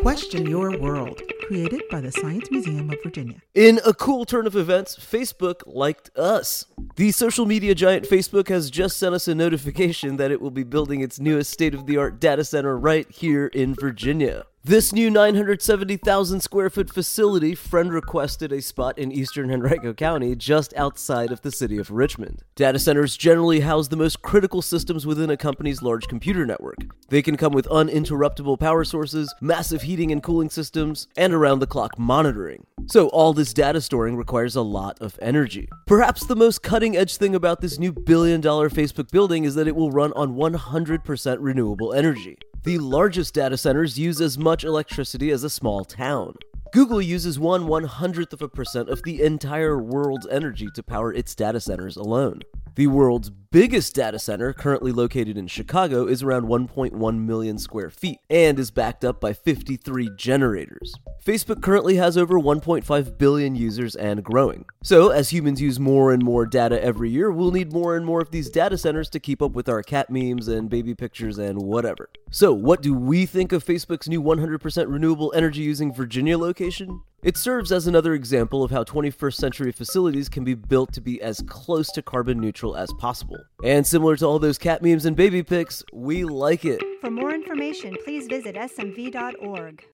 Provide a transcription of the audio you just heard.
Question Your World, created by the Science Museum of Virginia. In a cool turn of events, Facebook liked us. The social media giant Facebook has just sent us a notification that it will be building its newest state of the art data center right here in Virginia. This new 970,000 square foot facility friend requested a spot in eastern Henrico County just outside of the city of Richmond. Data centers generally house the most critical systems within a company's large computer network. They can come with uninterruptible power sources, massive heating and cooling systems, and around the clock monitoring. So, all this data storing requires a lot of energy. Perhaps the most cutting edge thing about this new billion dollar Facebook building is that it will run on 100% renewable energy. The largest data centers use as much electricity as a small town. Google uses one one hundredth of a percent of the entire world's energy to power its data centers alone. The world's biggest data center, currently located in Chicago, is around 1.1 million square feet and is backed up by 53 generators. Facebook currently has over 1.5 billion users and growing. So, as humans use more and more data every year, we'll need more and more of these data centers to keep up with our cat memes and baby pictures and whatever. So, what do we think of Facebook's new 100% renewable energy using Virginia location? It serves as another example of how 21st century facilities can be built to be as close to carbon neutral as possible. And similar to all those cat memes and baby pics, we like it. For more information, please visit smv.org.